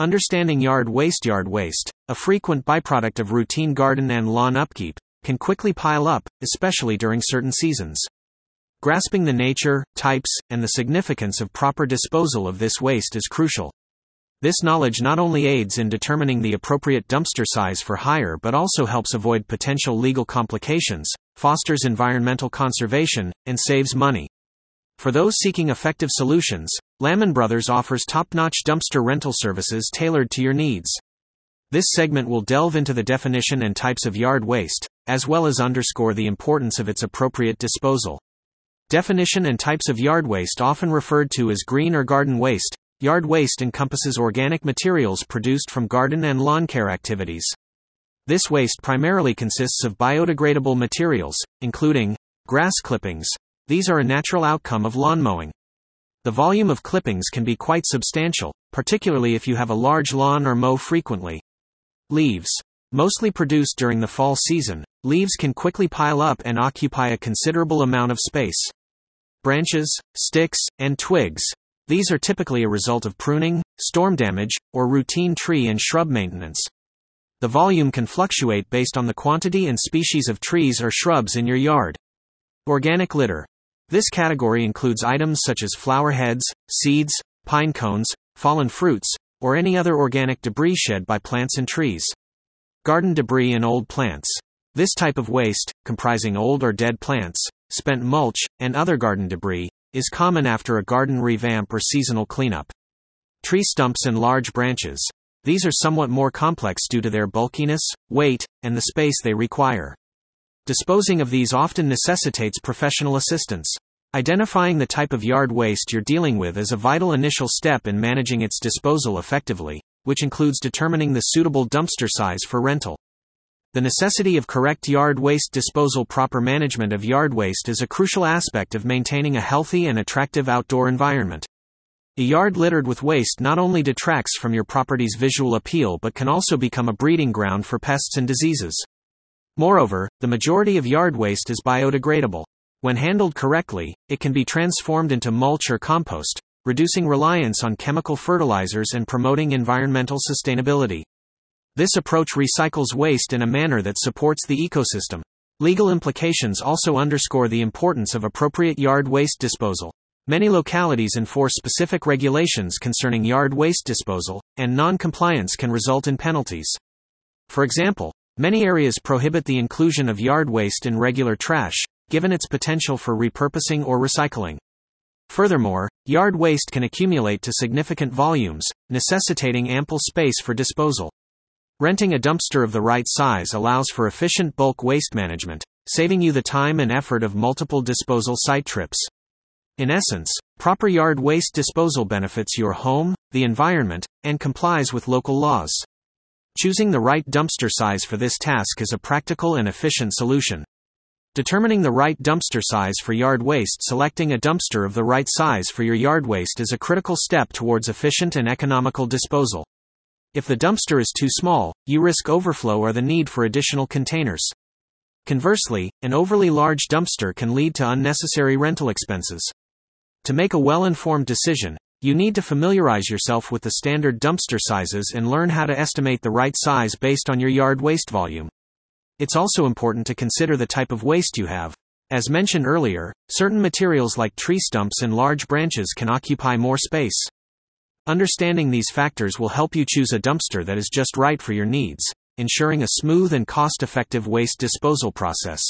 Understanding yard waste Yard waste, a frequent byproduct of routine garden and lawn upkeep, can quickly pile up, especially during certain seasons. Grasping the nature, types, and the significance of proper disposal of this waste is crucial. This knowledge not only aids in determining the appropriate dumpster size for hire but also helps avoid potential legal complications, fosters environmental conservation, and saves money. For those seeking effective solutions, Lammon Brothers offers top-notch dumpster rental services tailored to your needs. This segment will delve into the definition and types of yard waste, as well as underscore the importance of its appropriate disposal. Definition and types of yard waste often referred to as green or garden waste. Yard waste encompasses organic materials produced from garden and lawn care activities. This waste primarily consists of biodegradable materials, including grass clippings, these are a natural outcome of lawn mowing. The volume of clippings can be quite substantial, particularly if you have a large lawn or mow frequently. Leaves. Mostly produced during the fall season, leaves can quickly pile up and occupy a considerable amount of space. Branches, sticks, and twigs. These are typically a result of pruning, storm damage, or routine tree and shrub maintenance. The volume can fluctuate based on the quantity and species of trees or shrubs in your yard. Organic litter. This category includes items such as flower heads, seeds, pine cones, fallen fruits, or any other organic debris shed by plants and trees. Garden debris and old plants. This type of waste, comprising old or dead plants, spent mulch, and other garden debris, is common after a garden revamp or seasonal cleanup. Tree stumps and large branches. These are somewhat more complex due to their bulkiness, weight, and the space they require. Disposing of these often necessitates professional assistance. Identifying the type of yard waste you're dealing with is a vital initial step in managing its disposal effectively, which includes determining the suitable dumpster size for rental. The necessity of correct yard waste disposal proper management of yard waste is a crucial aspect of maintaining a healthy and attractive outdoor environment. A yard littered with waste not only detracts from your property's visual appeal but can also become a breeding ground for pests and diseases. Moreover, the majority of yard waste is biodegradable. When handled correctly, it can be transformed into mulch or compost, reducing reliance on chemical fertilizers and promoting environmental sustainability. This approach recycles waste in a manner that supports the ecosystem. Legal implications also underscore the importance of appropriate yard waste disposal. Many localities enforce specific regulations concerning yard waste disposal, and non compliance can result in penalties. For example, Many areas prohibit the inclusion of yard waste in regular trash, given its potential for repurposing or recycling. Furthermore, yard waste can accumulate to significant volumes, necessitating ample space for disposal. Renting a dumpster of the right size allows for efficient bulk waste management, saving you the time and effort of multiple disposal site trips. In essence, proper yard waste disposal benefits your home, the environment, and complies with local laws. Choosing the right dumpster size for this task is a practical and efficient solution. Determining the right dumpster size for yard waste Selecting a dumpster of the right size for your yard waste is a critical step towards efficient and economical disposal. If the dumpster is too small, you risk overflow or the need for additional containers. Conversely, an overly large dumpster can lead to unnecessary rental expenses. To make a well informed decision, you need to familiarize yourself with the standard dumpster sizes and learn how to estimate the right size based on your yard waste volume. It's also important to consider the type of waste you have. As mentioned earlier, certain materials like tree stumps and large branches can occupy more space. Understanding these factors will help you choose a dumpster that is just right for your needs, ensuring a smooth and cost effective waste disposal process.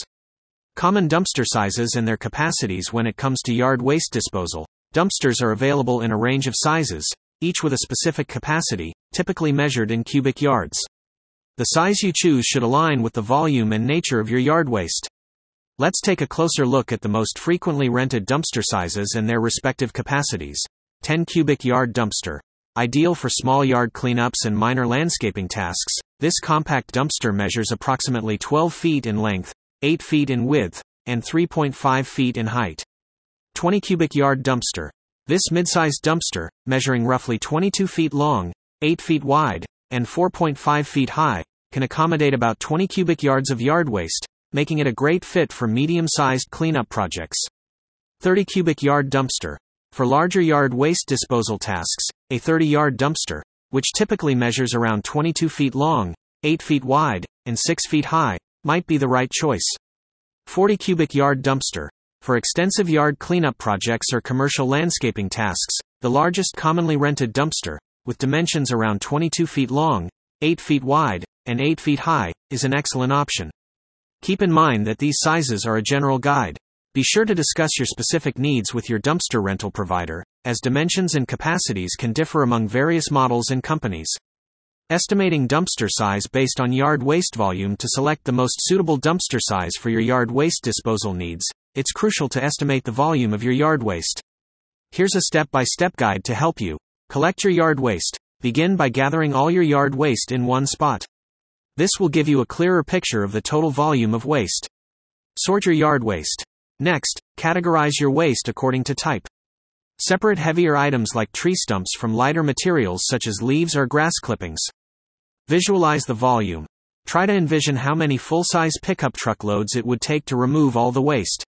Common dumpster sizes and their capacities when it comes to yard waste disposal. Dumpsters are available in a range of sizes, each with a specific capacity, typically measured in cubic yards. The size you choose should align with the volume and nature of your yard waste. Let's take a closer look at the most frequently rented dumpster sizes and their respective capacities. 10 cubic yard dumpster. Ideal for small yard cleanups and minor landscaping tasks, this compact dumpster measures approximately 12 feet in length, 8 feet in width, and 3.5 feet in height. 20 cubic yard dumpster. This mid-sized dumpster, measuring roughly 22 feet long, 8 feet wide, and 4.5 feet high, can accommodate about 20 cubic yards of yard waste, making it a great fit for medium-sized cleanup projects. 30 cubic yard dumpster. For larger yard waste disposal tasks, a 30 yard dumpster, which typically measures around 22 feet long, 8 feet wide, and 6 feet high, might be the right choice. 40 cubic yard dumpster. For extensive yard cleanup projects or commercial landscaping tasks, the largest commonly rented dumpster, with dimensions around 22 feet long, 8 feet wide, and 8 feet high, is an excellent option. Keep in mind that these sizes are a general guide. Be sure to discuss your specific needs with your dumpster rental provider, as dimensions and capacities can differ among various models and companies. Estimating dumpster size based on yard waste volume to select the most suitable dumpster size for your yard waste disposal needs. It's crucial to estimate the volume of your yard waste. Here's a step by step guide to help you. Collect your yard waste. Begin by gathering all your yard waste in one spot. This will give you a clearer picture of the total volume of waste. Sort your yard waste. Next, categorize your waste according to type. Separate heavier items like tree stumps from lighter materials such as leaves or grass clippings. Visualize the volume. Try to envision how many full-size pickup truck loads it would take to remove all the waste.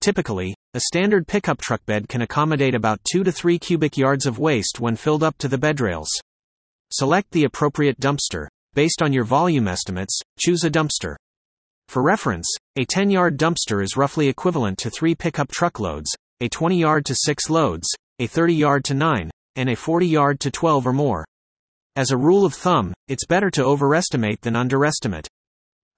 Typically, a standard pickup truck bed can accommodate about 2 to 3 cubic yards of waste when filled up to the bed rails. Select the appropriate dumpster. Based on your volume estimates, choose a dumpster. For reference, a 10 yard dumpster is roughly equivalent to 3 pickup truck loads, a 20 yard to 6 loads, a 30 yard to 9, and a 40 yard to 12 or more. As a rule of thumb, it's better to overestimate than underestimate.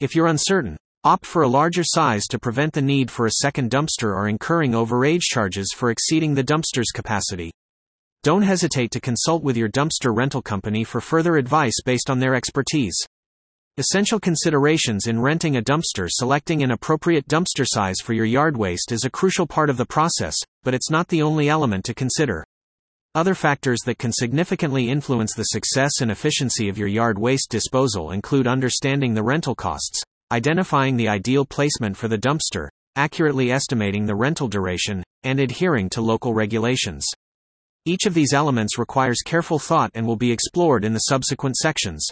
If you're uncertain, opt for a larger size to prevent the need for a second dumpster or incurring overage charges for exceeding the dumpster's capacity. Don't hesitate to consult with your dumpster rental company for further advice based on their expertise. Essential considerations in renting a dumpster Selecting an appropriate dumpster size for your yard waste is a crucial part of the process, but it's not the only element to consider. Other factors that can significantly influence the success and efficiency of your yard waste disposal include understanding the rental costs, identifying the ideal placement for the dumpster, accurately estimating the rental duration, and adhering to local regulations. Each of these elements requires careful thought and will be explored in the subsequent sections.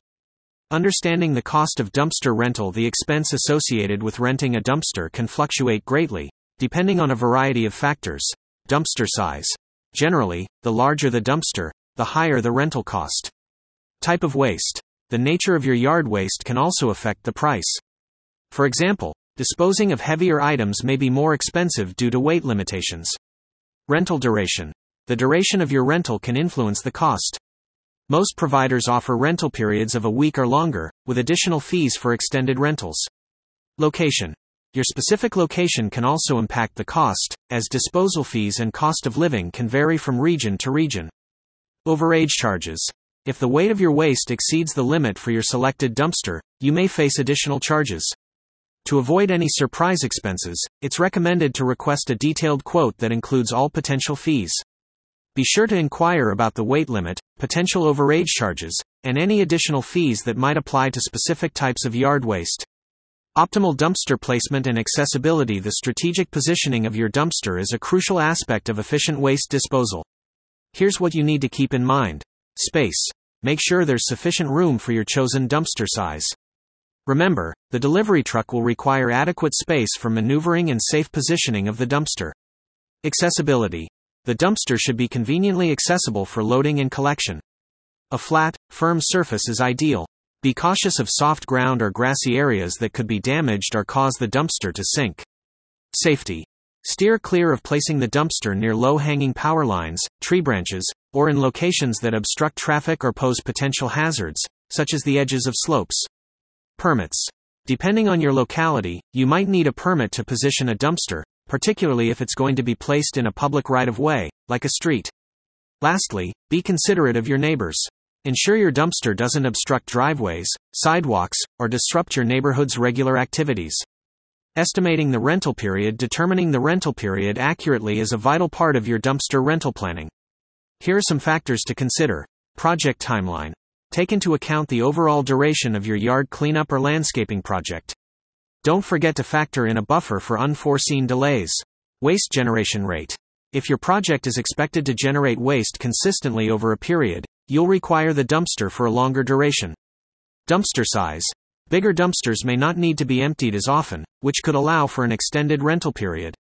Understanding the cost of dumpster rental The expense associated with renting a dumpster can fluctuate greatly, depending on a variety of factors. Dumpster size. Generally, the larger the dumpster, the higher the rental cost. Type of waste. The nature of your yard waste can also affect the price. For example, disposing of heavier items may be more expensive due to weight limitations. Rental duration. The duration of your rental can influence the cost. Most providers offer rental periods of a week or longer, with additional fees for extended rentals. Location. Your specific location can also impact the cost, as disposal fees and cost of living can vary from region to region. Overage charges. If the weight of your waste exceeds the limit for your selected dumpster, you may face additional charges. To avoid any surprise expenses, it's recommended to request a detailed quote that includes all potential fees. Be sure to inquire about the weight limit, potential overage charges, and any additional fees that might apply to specific types of yard waste. Optimal dumpster placement and accessibility The strategic positioning of your dumpster is a crucial aspect of efficient waste disposal. Here's what you need to keep in mind space. Make sure there's sufficient room for your chosen dumpster size. Remember, the delivery truck will require adequate space for maneuvering and safe positioning of the dumpster. Accessibility. The dumpster should be conveniently accessible for loading and collection. A flat, firm surface is ideal. Be cautious of soft ground or grassy areas that could be damaged or cause the dumpster to sink. Safety. Steer clear of placing the dumpster near low hanging power lines, tree branches, or in locations that obstruct traffic or pose potential hazards, such as the edges of slopes. Permits. Depending on your locality, you might need a permit to position a dumpster, particularly if it's going to be placed in a public right of way, like a street. Lastly, be considerate of your neighbors. Ensure your dumpster doesn't obstruct driveways, sidewalks, or disrupt your neighborhood's regular activities. Estimating the rental period Determining the rental period accurately is a vital part of your dumpster rental planning. Here are some factors to consider. Project timeline. Take into account the overall duration of your yard cleanup or landscaping project. Don't forget to factor in a buffer for unforeseen delays. Waste generation rate. If your project is expected to generate waste consistently over a period, you'll require the dumpster for a longer duration. Dumpster size. Bigger dumpsters may not need to be emptied as often, which could allow for an extended rental period.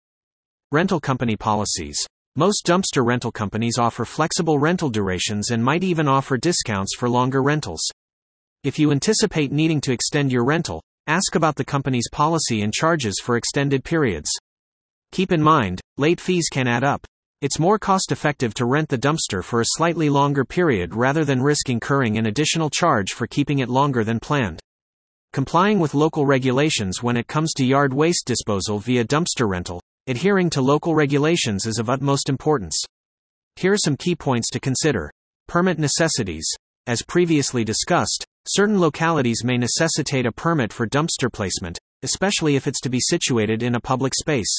Rental company policies. Most dumpster rental companies offer flexible rental durations and might even offer discounts for longer rentals. If you anticipate needing to extend your rental, ask about the company's policy and charges for extended periods. Keep in mind, late fees can add up. It's more cost effective to rent the dumpster for a slightly longer period rather than risk incurring an additional charge for keeping it longer than planned. Complying with local regulations when it comes to yard waste disposal via dumpster rental, adhering to local regulations is of utmost importance. Here are some key points to consider. Permit necessities. As previously discussed, certain localities may necessitate a permit for dumpster placement, especially if it's to be situated in a public space.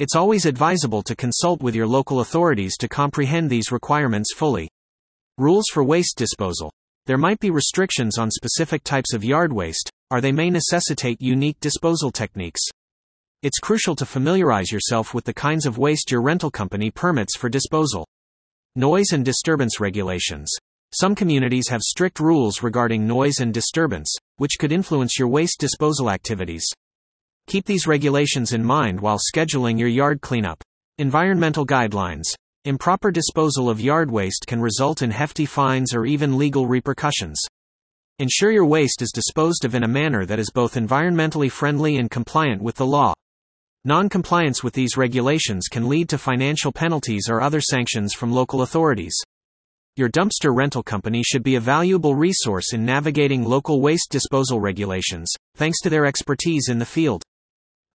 It's always advisable to consult with your local authorities to comprehend these requirements fully. Rules for waste disposal. There might be restrictions on specific types of yard waste, or they may necessitate unique disposal techniques. It's crucial to familiarize yourself with the kinds of waste your rental company permits for disposal. Noise and disturbance regulations. Some communities have strict rules regarding noise and disturbance, which could influence your waste disposal activities. Keep these regulations in mind while scheduling your yard cleanup. Environmental guidelines. Improper disposal of yard waste can result in hefty fines or even legal repercussions. Ensure your waste is disposed of in a manner that is both environmentally friendly and compliant with the law. Non compliance with these regulations can lead to financial penalties or other sanctions from local authorities. Your dumpster rental company should be a valuable resource in navigating local waste disposal regulations, thanks to their expertise in the field.